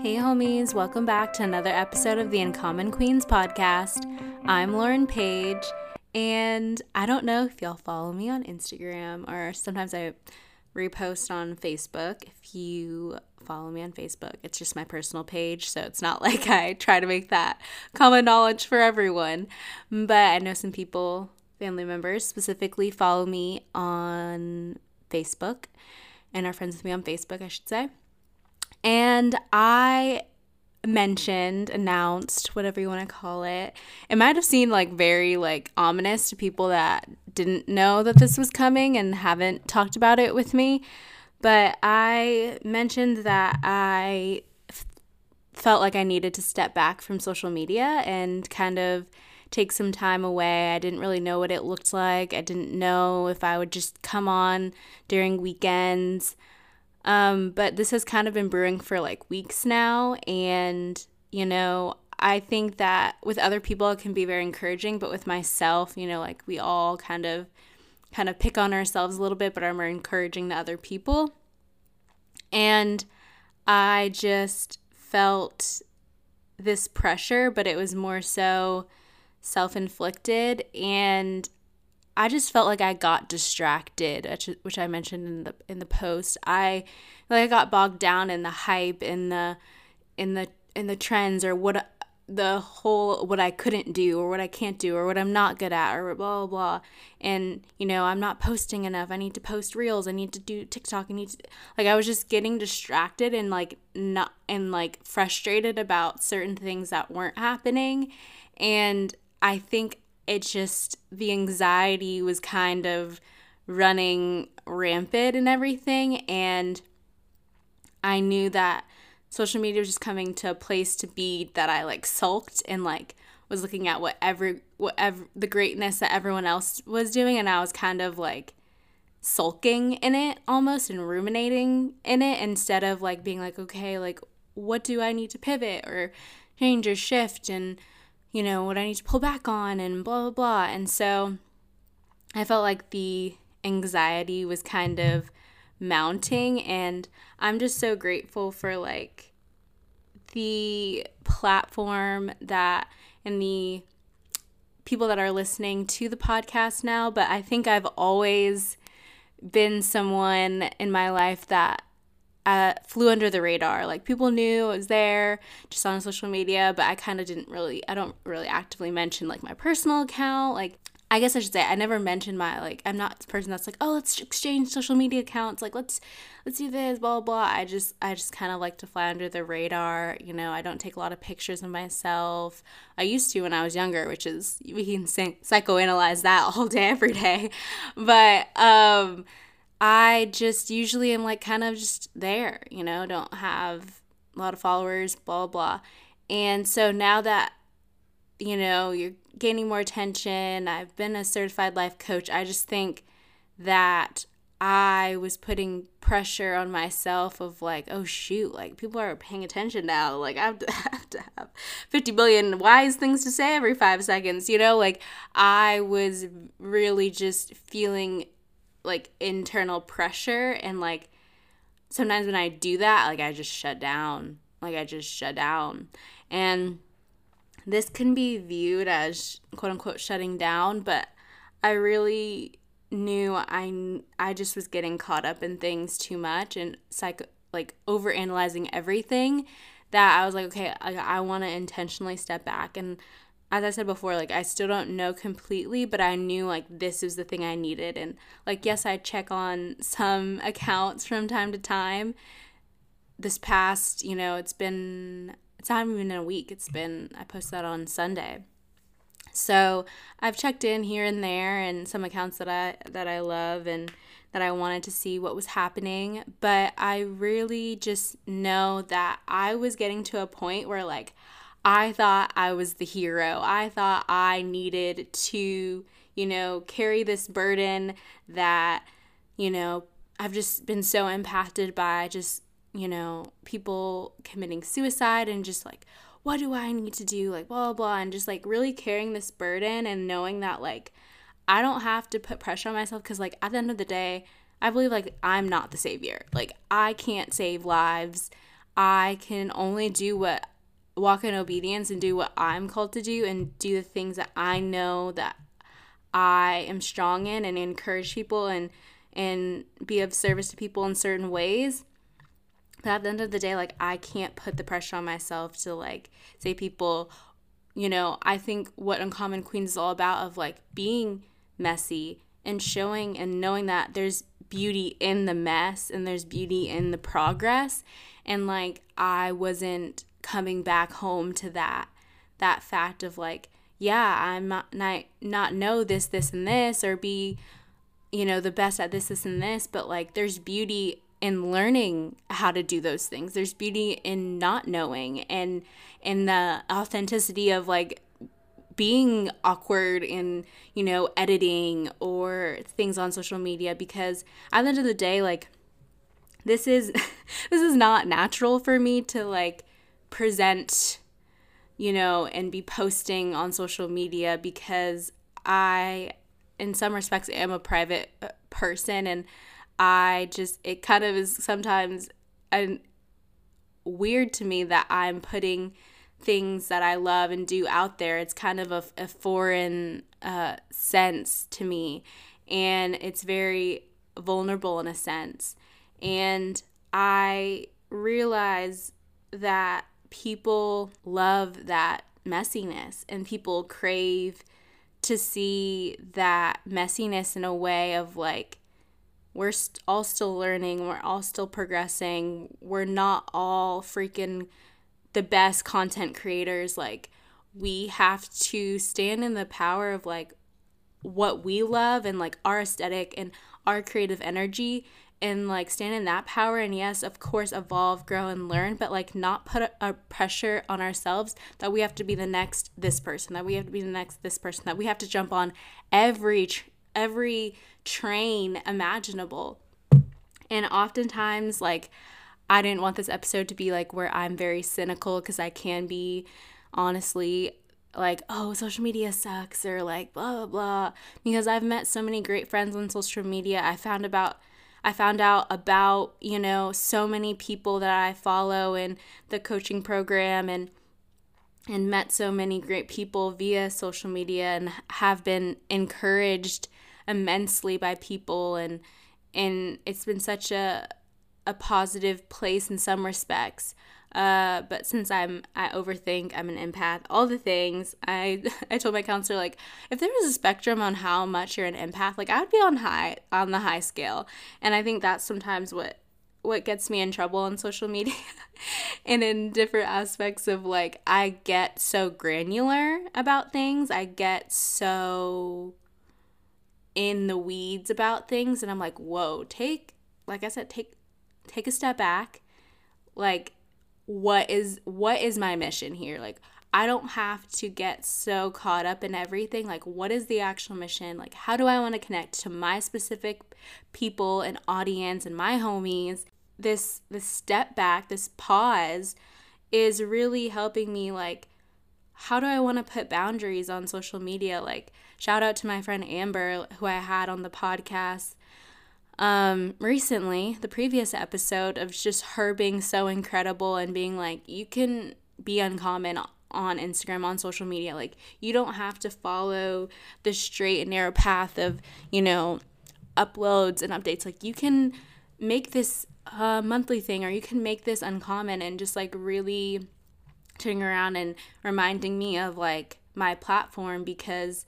Hey, homies, welcome back to another episode of the Uncommon Queens podcast. I'm Lauren Page, and I don't know if y'all follow me on Instagram or sometimes I repost on Facebook. If you follow me on Facebook, it's just my personal page, so it's not like I try to make that common knowledge for everyone. But I know some people, family members specifically, follow me on Facebook and are friends with me on Facebook, I should say. And I mentioned, announced, whatever you want to call it. It might have seemed like very like ominous to people that didn't know that this was coming and haven't talked about it with me. But I mentioned that I f- felt like I needed to step back from social media and kind of take some time away. I didn't really know what it looked like. I didn't know if I would just come on during weekends. Um, but this has kind of been brewing for like weeks now. And, you know, I think that with other people it can be very encouraging, but with myself, you know, like we all kind of kind of pick on ourselves a little bit, but are more encouraging to other people. And I just felt this pressure, but it was more so self inflicted. And I just felt like I got distracted, which I mentioned in the in the post. I like I got bogged down in the hype, in the in the in the trends, or what the whole what I couldn't do or what I can't do or what I'm not good at or blah blah blah. And you know, I'm not posting enough. I need to post reels. I need to do TikTok. I need to like I was just getting distracted and like not and like frustrated about certain things that weren't happening. And I think it just the anxiety was kind of running rampant and everything and I knew that social media was just coming to a place to be that I like sulked and like was looking at what every whatever the greatness that everyone else was doing and I was kind of like sulking in it almost and ruminating in it instead of like being like okay like what do I need to pivot or change or shift? And you know what I need to pull back on and blah blah blah. And so I felt like the anxiety was kind of mounting. And I'm just so grateful for like the platform that and the people that are listening to the podcast now, but I think I've always been someone in my life that uh, flew under the radar. Like people knew I was there just on social media, but I kind of didn't really, I don't really actively mention like my personal account. Like I guess I should say I never mentioned my like I'm not the person that's like oh let's exchange social media accounts like let's let's do this blah blah. I just I just kind of like to fly under the radar. You know I don't take a lot of pictures of myself. I used to when I was younger, which is we can psychoanalyze that all day every day, but um I just usually am like kind of just there. You know don't have a lot of followers blah blah. And so now that you know, you're gaining more attention. I've been a certified life coach. I just think that I was putting pressure on myself of like, oh shoot, like people are paying attention now. Like I have to have, to have 50 billion wise things to say every five seconds, you know? Like I was really just feeling like internal pressure and like sometimes when I do that, like I just shut down. Like I just shut down. And this can be viewed as quote unquote shutting down, but I really knew I I just was getting caught up in things too much and psycho like over analyzing everything that I was like okay I, I want to intentionally step back and as I said before like I still don't know completely but I knew like this is the thing I needed and like yes I check on some accounts from time to time this past you know it's been it's not even a week. It's been I posted that on Sunday. So I've checked in here and there and some accounts that I that I love and that I wanted to see what was happening, but I really just know that I was getting to a point where like I thought I was the hero. I thought I needed to, you know, carry this burden that, you know, I've just been so impacted by just you know, people committing suicide and just like, what do I need to do? Like, blah, blah, blah. And just like really carrying this burden and knowing that like I don't have to put pressure on myself because, like, at the end of the day, I believe like I'm not the savior. Like, I can't save lives. I can only do what walk in obedience and do what I'm called to do and do the things that I know that I am strong in and encourage people and and be of service to people in certain ways. But at the end of the day, like I can't put the pressure on myself to like say people, you know, I think what Uncommon Queens is all about of like being messy and showing and knowing that there's beauty in the mess and there's beauty in the progress and like I wasn't coming back home to that that fact of like yeah i'm not not, not know this this and this or be you know the best at this this and this but like there's beauty in learning how to do those things. There's beauty in not knowing and in the authenticity of like being awkward in you know editing or things on social media because at the end of the day like this is this is not natural for me to like present you know and be posting on social media because i in some respects am a private uh, person and i just it kind of is sometimes an, weird to me that i'm putting things that i love and do out there. It's kind of a, a foreign uh, sense to me and it's very vulnerable in a sense. And I realize that people love that messiness and people crave to see that messiness in a way of like we're st- all still learning, we're all still progressing, we're not all freaking the best content creators like we have to stand in the power of like what we love and like our aesthetic and our creative energy and like stand in that power and yes of course evolve grow and learn but like not put a, pressure on ourselves that we have to be the next this person that we have to be the next this person that we have to jump on every every train imaginable and oftentimes like i didn't want this episode to be like where i'm very cynical because i can be honestly like, oh, social media sucks or like blah, blah, blah. Because I've met so many great friends on social media. I found about I found out about, you know, so many people that I follow in the coaching program and and met so many great people via social media and have been encouraged immensely by people. And and it's been such a a positive place in some respects uh, but since I'm I overthink, I'm an empath, all the things. I I told my counselor like if there was a spectrum on how much you're an empath, like I would be on high on the high scale. And I think that's sometimes what what gets me in trouble on social media and in different aspects of like I get so granular about things. I get so in the weeds about things and I'm like, "Whoa, take like I said, take take a step back." Like what is what is my mission here? Like i don't have to get so caught up in everything. Like what is the actual mission? Like how do i want to connect to my specific people and audience and my homies? This this step back this pause is really helping me like how do i want to put boundaries on social media? Like shout out to my friend amber who i had on the podcast um, recently, the previous episode of just her being so incredible and being like, you can be uncommon on Instagram, on social media. Like, you don't have to follow the straight and narrow path of, you know, uploads and updates. Like, you can make this a monthly thing or you can make this uncommon and just like really turning around and reminding me of like my platform because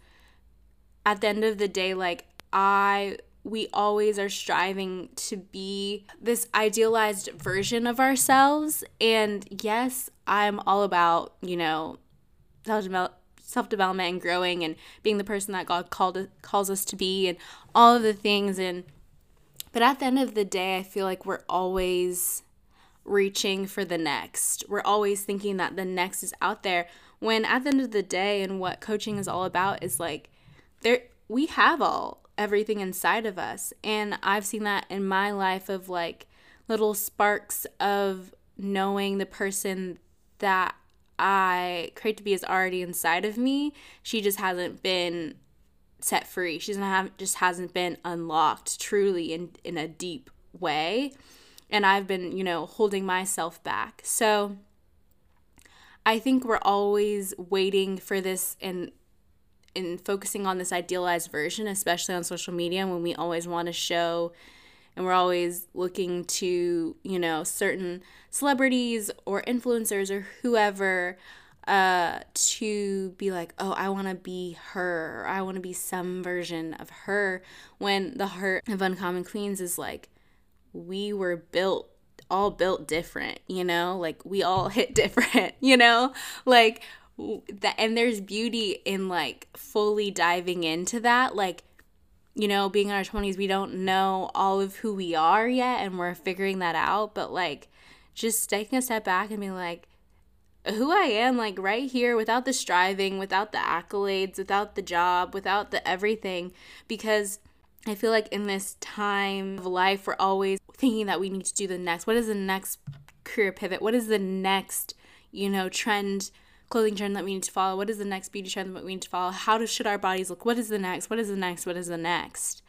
at the end of the day, like, I we always are striving to be this idealized version of ourselves. And yes, I'm all about, you know, self development and growing and being the person that God called calls us to be and all of the things and but at the end of the day, I feel like we're always reaching for the next. We're always thinking that the next is out there when at the end of the day and what coaching is all about is like there we have all everything inside of us. And I've seen that in my life of like little sparks of knowing the person that I create to be is already inside of me. She just hasn't been set free. She doesn't have just hasn't been unlocked truly in in a deep way. and I've been, you know, holding myself back. So I think we're always waiting for this and in focusing on this idealized version, especially on social media, when we always want to show and we're always looking to, you know, certain celebrities or influencers or whoever uh, to be like, oh, I want to be her, or I want to be some version of her. When the heart of Uncommon Queens is like, we were built, all built different, you know, like we all hit different, you know, like that. And there's beauty in like fully diving into that, like. You know, being in our 20s, we don't know all of who we are yet, and we're figuring that out. But like, just taking a step back and being like, who I am, like right here, without the striving, without the accolades, without the job, without the everything, because I feel like in this time of life, we're always thinking that we need to do the next. What is the next career pivot? What is the next, you know, trend, clothing trend that we need to follow? What is the next beauty trend that we need to follow? How do, should our bodies look? What is the next? What is the next? What is the next?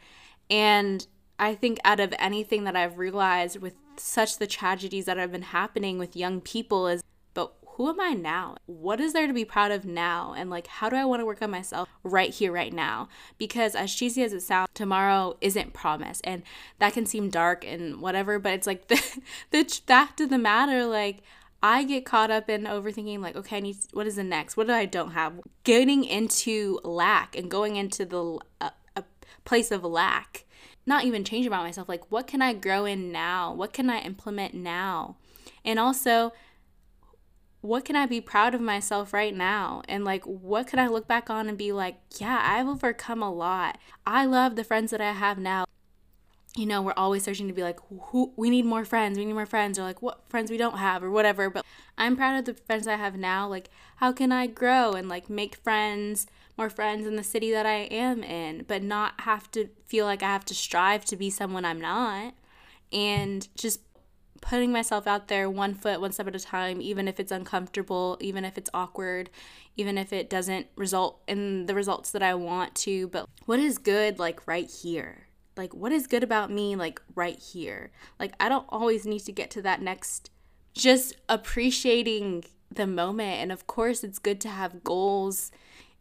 And I think out of anything that I've realized with such the tragedies that have been happening with young people is but who am I now? What is there to be proud of now? And like, how do I want to work on myself right here, right now? Because as cheesy as it sounds, tomorrow isn't promised. And that can seem dark and whatever, but it's like the, the fact of the matter, like, I get caught up in overthinking, like, okay, I need, what is the next? What do I don't have? Getting into lack and going into the uh, a place of lack, not even change about myself. Like, what can I grow in now? What can I implement now? And also, what can I be proud of myself right now? And like, what can I look back on and be like, yeah, I've overcome a lot. I love the friends that I have now. You know, we're always searching to be like, who we need more friends, we need more friends, or like what friends we don't have, or whatever. But I'm proud of the friends I have now. Like, how can I grow and like make friends, more friends in the city that I am in, but not have to feel like I have to strive to be someone I'm not? And just putting myself out there one foot, one step at a time, even if it's uncomfortable, even if it's awkward, even if it doesn't result in the results that I want to. But what is good, like right here? Like, what is good about me, like right here? Like, I don't always need to get to that next, just appreciating the moment. And of course, it's good to have goals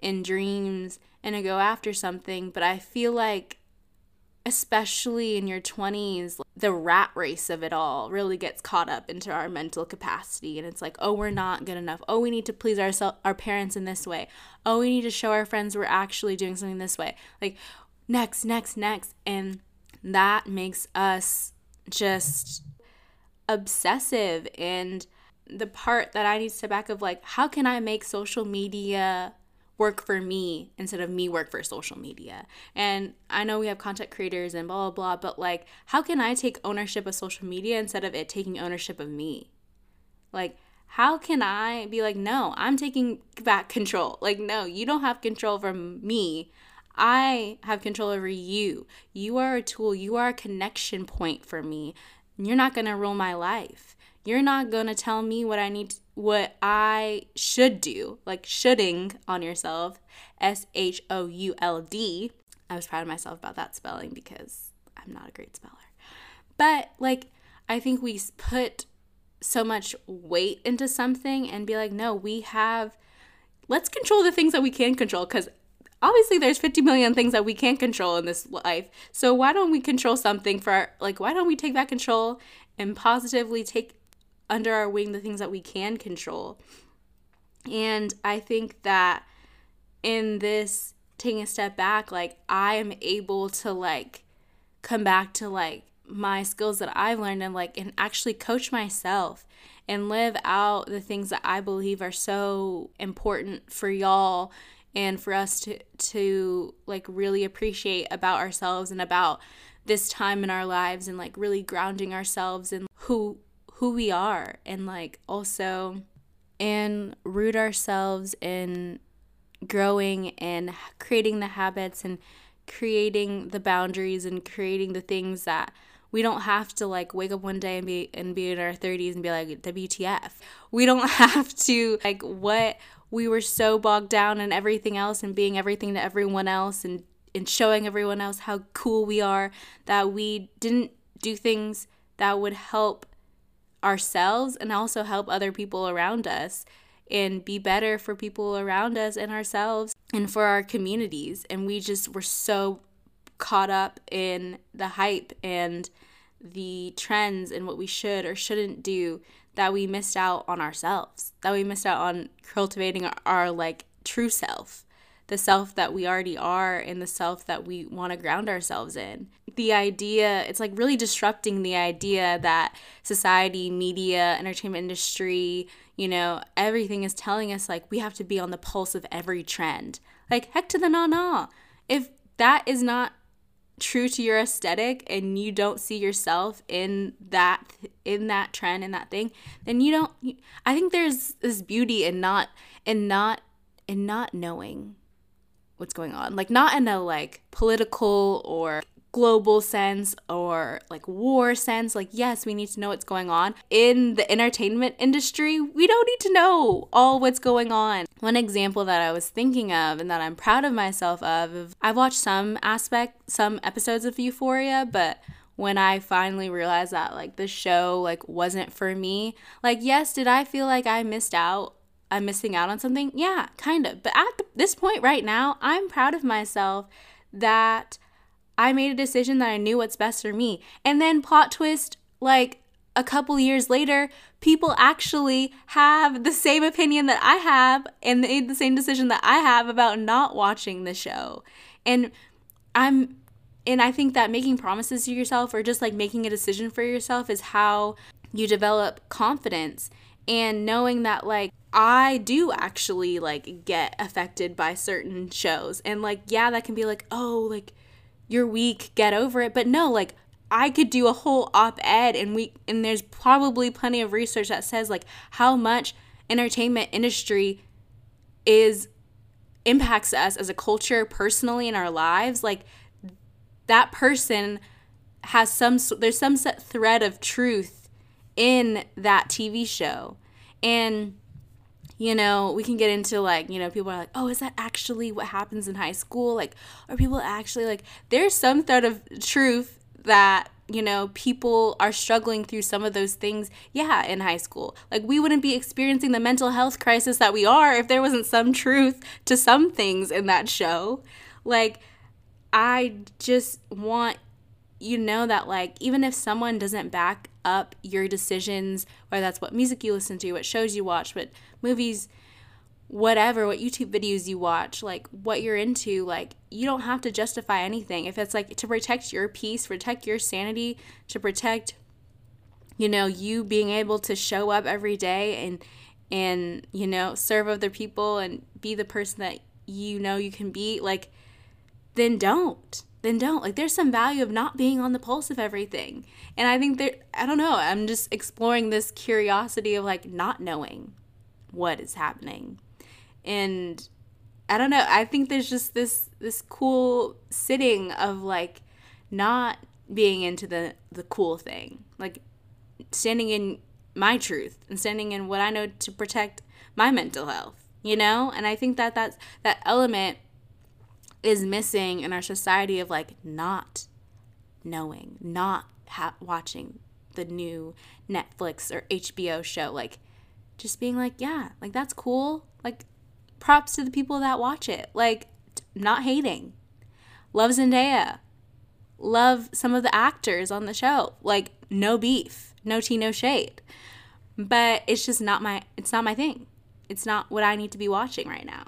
and dreams and to go after something. But I feel like especially in your 20s, the rat race of it all really gets caught up into our mental capacity. And it's like, oh, we're not good enough. Oh, we need to please our, our parents in this way. Oh, we need to show our friends we're actually doing something this way. Like, next, next, next. And that makes us just obsessive. And the part that I need to step back of, like, how can I make social media work for me instead of me work for social media. And I know we have content creators and blah, blah, blah, but like, how can I take ownership of social media instead of it taking ownership of me? Like, how can I be like, no, I'm taking back control? Like, no, you don't have control over me. I have control over you. You are a tool, you are a connection point for me. You're not going to rule my life. You're not going to tell me what I need what I should do, like shoulding on yourself, S H O U L D. I was proud of myself about that spelling because I'm not a great speller. But like, I think we put so much weight into something and be like, no, we have, let's control the things that we can control because obviously there's 50 million things that we can't control in this life. So why don't we control something for, our, like, why don't we take that control and positively take under our wing the things that we can control. And I think that in this taking a step back, like I am able to like come back to like my skills that I've learned and like and actually coach myself and live out the things that I believe are so important for y'all and for us to to like really appreciate about ourselves and about this time in our lives and like really grounding ourselves in who who we are and like also and root ourselves in growing and creating the habits and creating the boundaries and creating the things that we don't have to like wake up one day and be and be in our 30s and be like WTF. We don't have to like what we were so bogged down in everything else and being everything to everyone else and and showing everyone else how cool we are that we didn't do things that would help ourselves and also help other people around us and be better for people around us and ourselves and for our communities. And we just were so caught up in the hype and the trends and what we should or shouldn't do that we missed out on ourselves, that we missed out on cultivating our, our like true self, the self that we already are and the self that we want to ground ourselves in. The idea, it's like really disrupting the idea that society, media, entertainment industry, you know, everything is telling us like we have to be on the pulse of every trend. Like, heck to the na na. If that is not true to your aesthetic and you don't see yourself in that in that trend in that thing then you don't i think there's this beauty in not in not in not knowing what's going on. Like not in a like political or global sense or like war sense like yes we need to know what's going on. In the entertainment industry we don't need to know all what's going on. One example that i was thinking of and that i'm proud of myself of i've watched some aspect some episodes of euphoria but when i finally realized that like the show like wasn't for me like yes did i feel like i missed out i'm missing out on something? Yeah kind of. But at this point right now i'm proud of myself that I made a decision that I knew what's best for me. And then plot twist, like a couple years later, people actually have the same opinion that I have and made the same decision that I have about not watching the show. And I'm and I think that making promises to yourself or just like making a decision for yourself is how you develop confidence and knowing that like I do actually like get affected by certain shows and like yeah that can be like oh like you're weak, get over it. But no, like I could do a whole op-ed and we and there's probably plenty of research that says like how much entertainment industry is impacts us as a culture personally in our lives like that person has some there's some set thread of truth in that TV show and you know, we can get into like, you know, people are like, oh, is that actually what happens in high school? Like, are people actually like, there's some thread of truth that, you know, people are struggling through some of those things, yeah, in high school. Like, we wouldn't be experiencing the mental health crisis that we are if there wasn't some truth to some things in that show. Like, I just want you know that like even if someone doesn't back up your decisions whether that's what music you listen to what shows you watch what movies whatever what youtube videos you watch like what you're into like you don't have to justify anything. If it's like to protect your peace protect your sanity to protect you know you being able to show up every day and and you know serve other people and be the person that you know you can be like then don't then don't. Like there's some value of not being on the pulse of everything. And I think there I don't know, I'm just exploring this curiosity of like not knowing what is happening. And I don't know, I think there's just this this cool sitting of like not being into the the cool thing. Like standing in my truth and standing in what I know to protect my mental health, you know? And I think that that's that element is missing in our society of like not knowing, not ha- watching the new Netflix or HBO show. Like, just being like, yeah, like that's cool. Like, props to the people that watch it. Like, not hating. Love Zendaya. Love some of the actors on the show. Like, no beef, no tea, no shade. But it's just not my, it's not my thing. It's not what I need to be watching right now.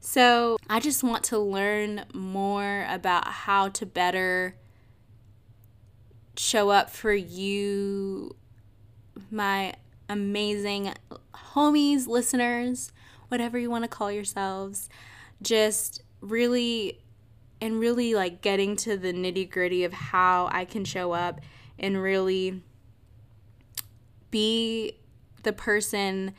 So I just want to learn more about how to better show up for you, my amazing homies, listeners, whatever you want to call yourselves. Just really and really like getting to the nitty gritty of how I can show up and really be the person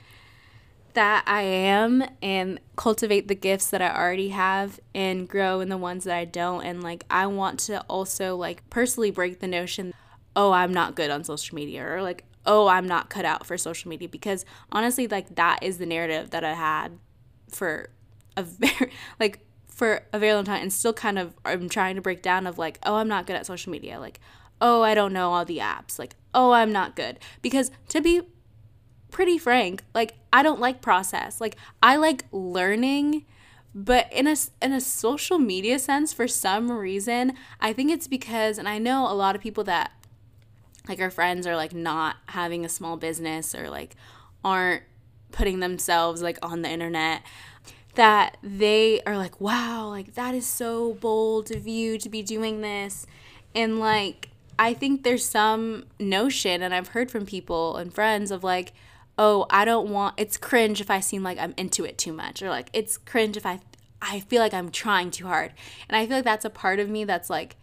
that I am and cultivate the gifts that I already have and grow in the ones that I don't. And like, I want to also like personally break the notion, oh, I'm not good on social media or like, oh, I'm not cut out for social media because honestly, like, that is the narrative that I had for a very, like, for a very long time and still kind of I'm trying to break down of like, oh, I'm not good at social media. Like, oh, I don't know all the apps. Like, oh, I'm not good. Because to be pretty frank, like I don't like process. Like I like learning, but in a in a social media sense for some reason, I think it's because and I know a lot of people that like our friends are like not having a small business or like aren't putting themselves like on the internet that they are like wow like that is so bold of you to be doing this and like i think there's some notion and i've heard from people and friends of like oh i don't want it's cringe if i seem like i'm into it too much or like it's cringe if i i feel like i'm trying too hard and i feel like that's a part of me that's like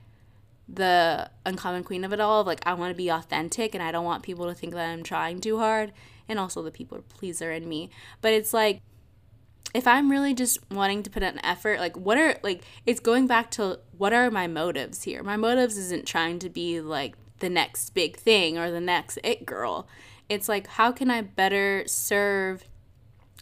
the uncommon queen of it all of like I want to be authentic and I don't want people to think that I'm trying too hard and also the people pleaser in me. But it's like if I'm really just wanting to put an effort, like what are like it's going back to what are my motives here? My motives isn't trying to be like the next big thing or the next it girl. It's like how can I better serve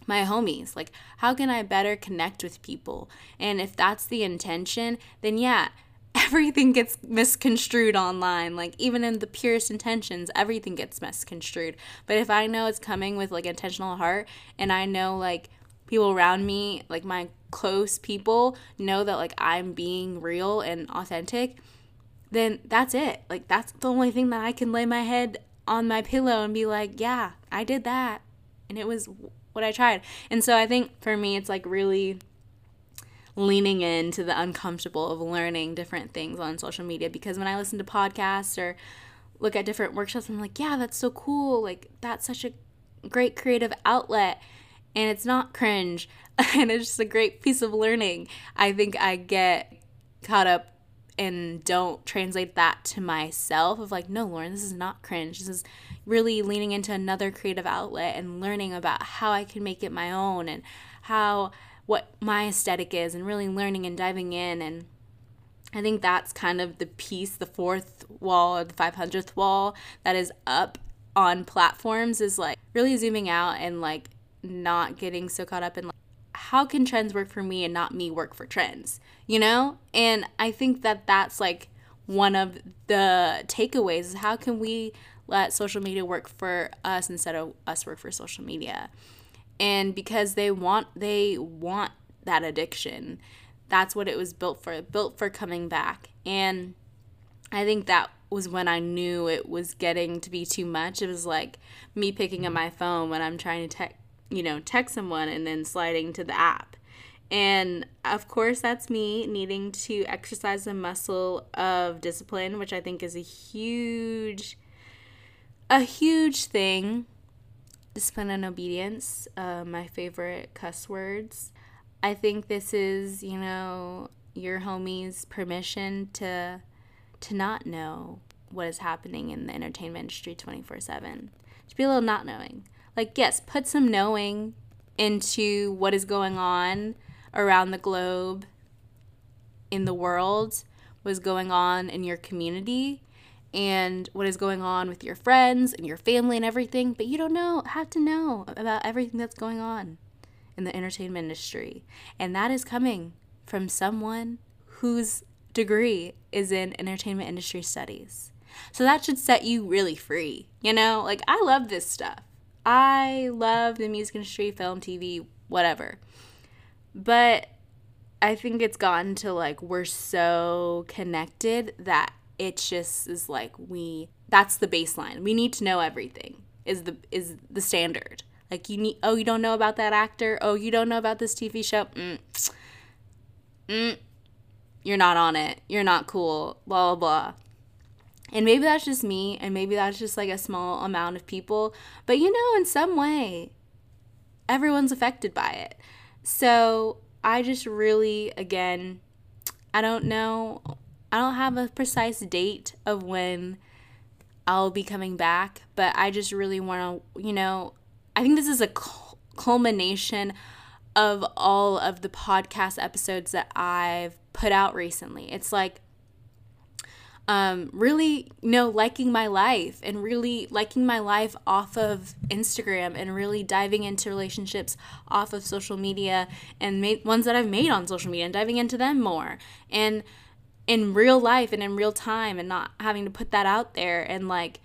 my homies? Like how can I better connect with people? And if that's the intention, then yeah, everything gets misconstrued online. Like even in the purest intentions, everything gets misconstrued. But if I know it's coming with like intentional heart and I know like people around me, like my close people know that like I'm being real and authentic, then that's it. Like that's the only thing that I can lay my head on my pillow and be like, yeah, I did that. And it was what I tried. And so I think for me it's like really leaning into the uncomfortable of learning different things on social media because when I listen to podcasts or look at different workshops, I'm like, yeah, that's so cool. Like, that's such a great creative outlet. And it's not cringe. and it's just a great piece of learning. I think I get caught up and don't translate that to myself of like, no, Lauren, this is not cringe. This is really leaning into another creative outlet and learning about how I can make it my own and how what my aesthetic is and really learning and diving in and I think that's kind of the piece, the fourth wall or the 500th wall that is up on platforms is like really zooming out and like not getting so caught up in like how can trends work for me and not me work for trends, you know? And I think that that's like one of the takeaways is how can we let social media work for us instead of us work for social media? and because they want they want that addiction that's what it was built for built for coming back and i think that was when i knew it was getting to be too much it was like me picking up my phone when i'm trying to text you know text someone and then sliding to the app and of course that's me needing to exercise the muscle of discipline which i think is a huge a huge thing discipline and obedience, uh, my favorite cuss words. I think this is, you know, your homie's permission to to not know what is happening in the entertainment industry 24/7. To be a little not knowing. Like yes, put some knowing into what is going on around the globe in the world, what is going on in your community and what is going on with your friends and your family and everything, but you don't know, have to know about everything that's going on in the entertainment industry. And that is coming from someone whose degree is in entertainment industry studies. So that should set you really free. You know, like I love this stuff. I love the music industry, film, TV, whatever. But I think it's gotten to like we're so connected that it just is like we that's the baseline. We need to know everything. Is the is the standard. Like you need oh you don't know about that actor? Oh, you don't know about this TV show? Mm. Mm. You're not on it. You're not cool. Blah blah blah. And maybe that's just me and maybe that's just like a small amount of people, but you know in some way everyone's affected by it. So, I just really again I don't know I don't have a precise date of when I'll be coming back, but I just really want to, you know, I think this is a culmination of all of the podcast episodes that I've put out recently. It's like um, really, you know, liking my life and really liking my life off of Instagram and really diving into relationships off of social media and ones that I've made on social media and diving into them more. And in real life and in real time and not having to put that out there and like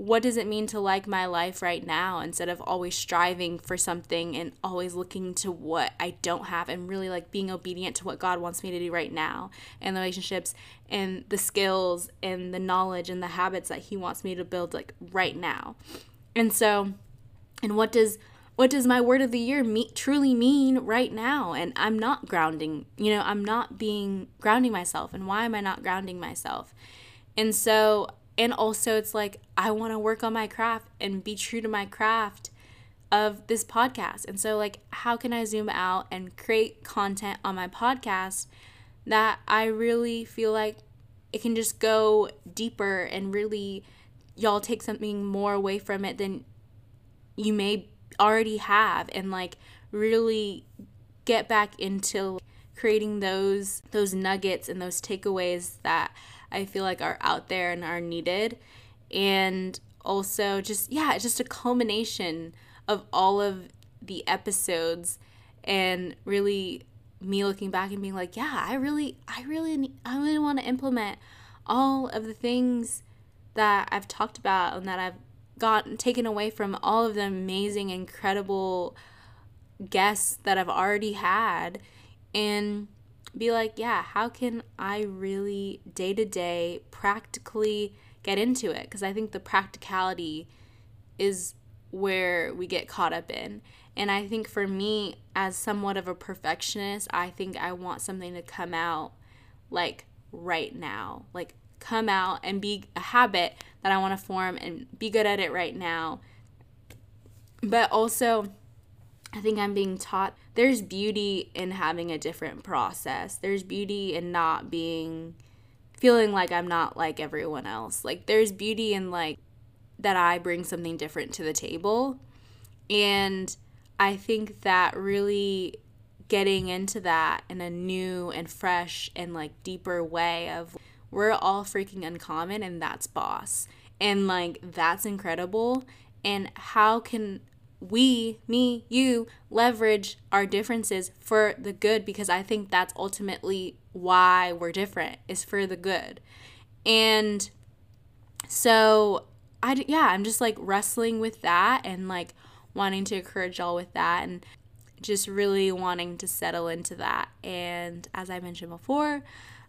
what does it mean to like my life right now instead of always striving for something and always looking to what I don't have and really like being obedient to what God wants me to do right now and the relationships and the skills and the knowledge and the habits that he wants me to build like right now. And so and what does what does my word of the year me- truly mean right now? And i'm not grounding you know i'm not being grounding myself. And why am i not grounding myself? And so and also it's like i want to work on my craft and be true to my craft of this podcast. And so like how can i zoom out and create content on my podcast that i really feel like it can just go deeper and really y'all take something more away from it than you may already have and like really get back into creating those those nuggets and those takeaways that I feel like are out there and are needed. And also just yeah, just a culmination of all of the episodes and really me looking back and being like, yeah, I really I really I really want to implement all of the things that I've talked about and that I've gotten taken away from all of the amazing, incredible guests that I've already had and be like, yeah, how can I really day to day practically get into it? Because I think the practicality is where we get caught up in. And I think for me, as somewhat of a perfectionist, I think I want something to come out like right now. Like come out and be a habit that I want to form and be good at it right now. But also, I think I'm being taught there's beauty in having a different process. There's beauty in not being feeling like I'm not like everyone else. Like there's beauty in like that I bring something different to the table. And I think that really getting into that in a new and fresh and like deeper way of we're all freaking uncommon and that's boss. And like that's incredible. And how can we, me, you leverage our differences for the good because I think that's ultimately why we're different is for the good. And so I yeah, I'm just like wrestling with that and like wanting to encourage y'all with that and just really wanting to settle into that. And as I mentioned before,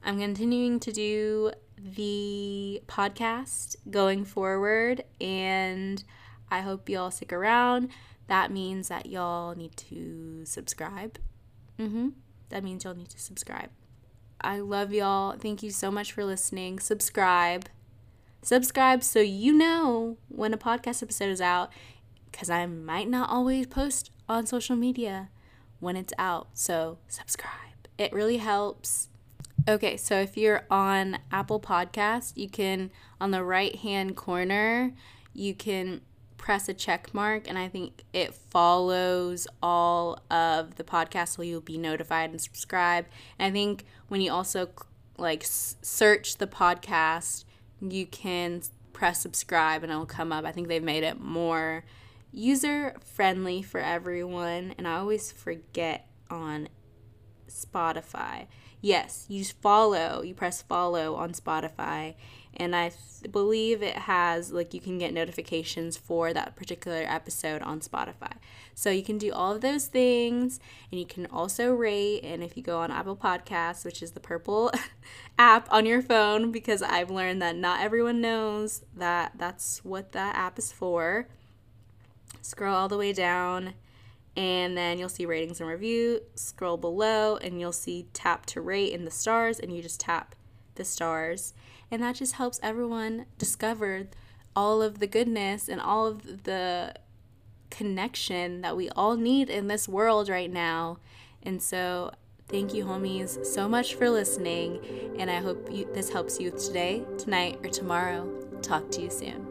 I'm continuing to do the podcast going forward, and I hope y'all stick around. That means that y'all need to subscribe. Mm-hmm. That means y'all need to subscribe. I love y'all. Thank you so much for listening. Subscribe. Subscribe so you know when a podcast episode is out because I might not always post on social media when it's out. So, subscribe. It really helps. Okay, so if you're on Apple Podcast, you can on the right hand corner, you can press a check mark and I think it follows all of the podcasts so you'll be notified and subscribe. And I think when you also like search the podcast, you can press subscribe and it'll come up. I think they've made it more user friendly for everyone and I always forget on Spotify yes, you follow, you press follow on Spotify, and I th- believe it has like you can get notifications for that particular episode on Spotify. So you can do all of those things, and you can also rate. And if you go on Apple Podcasts, which is the purple app on your phone, because I've learned that not everyone knows that that's what that app is for. Scroll all the way down and then you'll see ratings and review. Scroll below and you'll see tap to rate in the stars, and you just tap the stars. And that just helps everyone discover all of the goodness and all of the connection that we all need in this world right now. And so, thank you, homies, so much for listening. And I hope you, this helps you today, tonight, or tomorrow. Talk to you soon.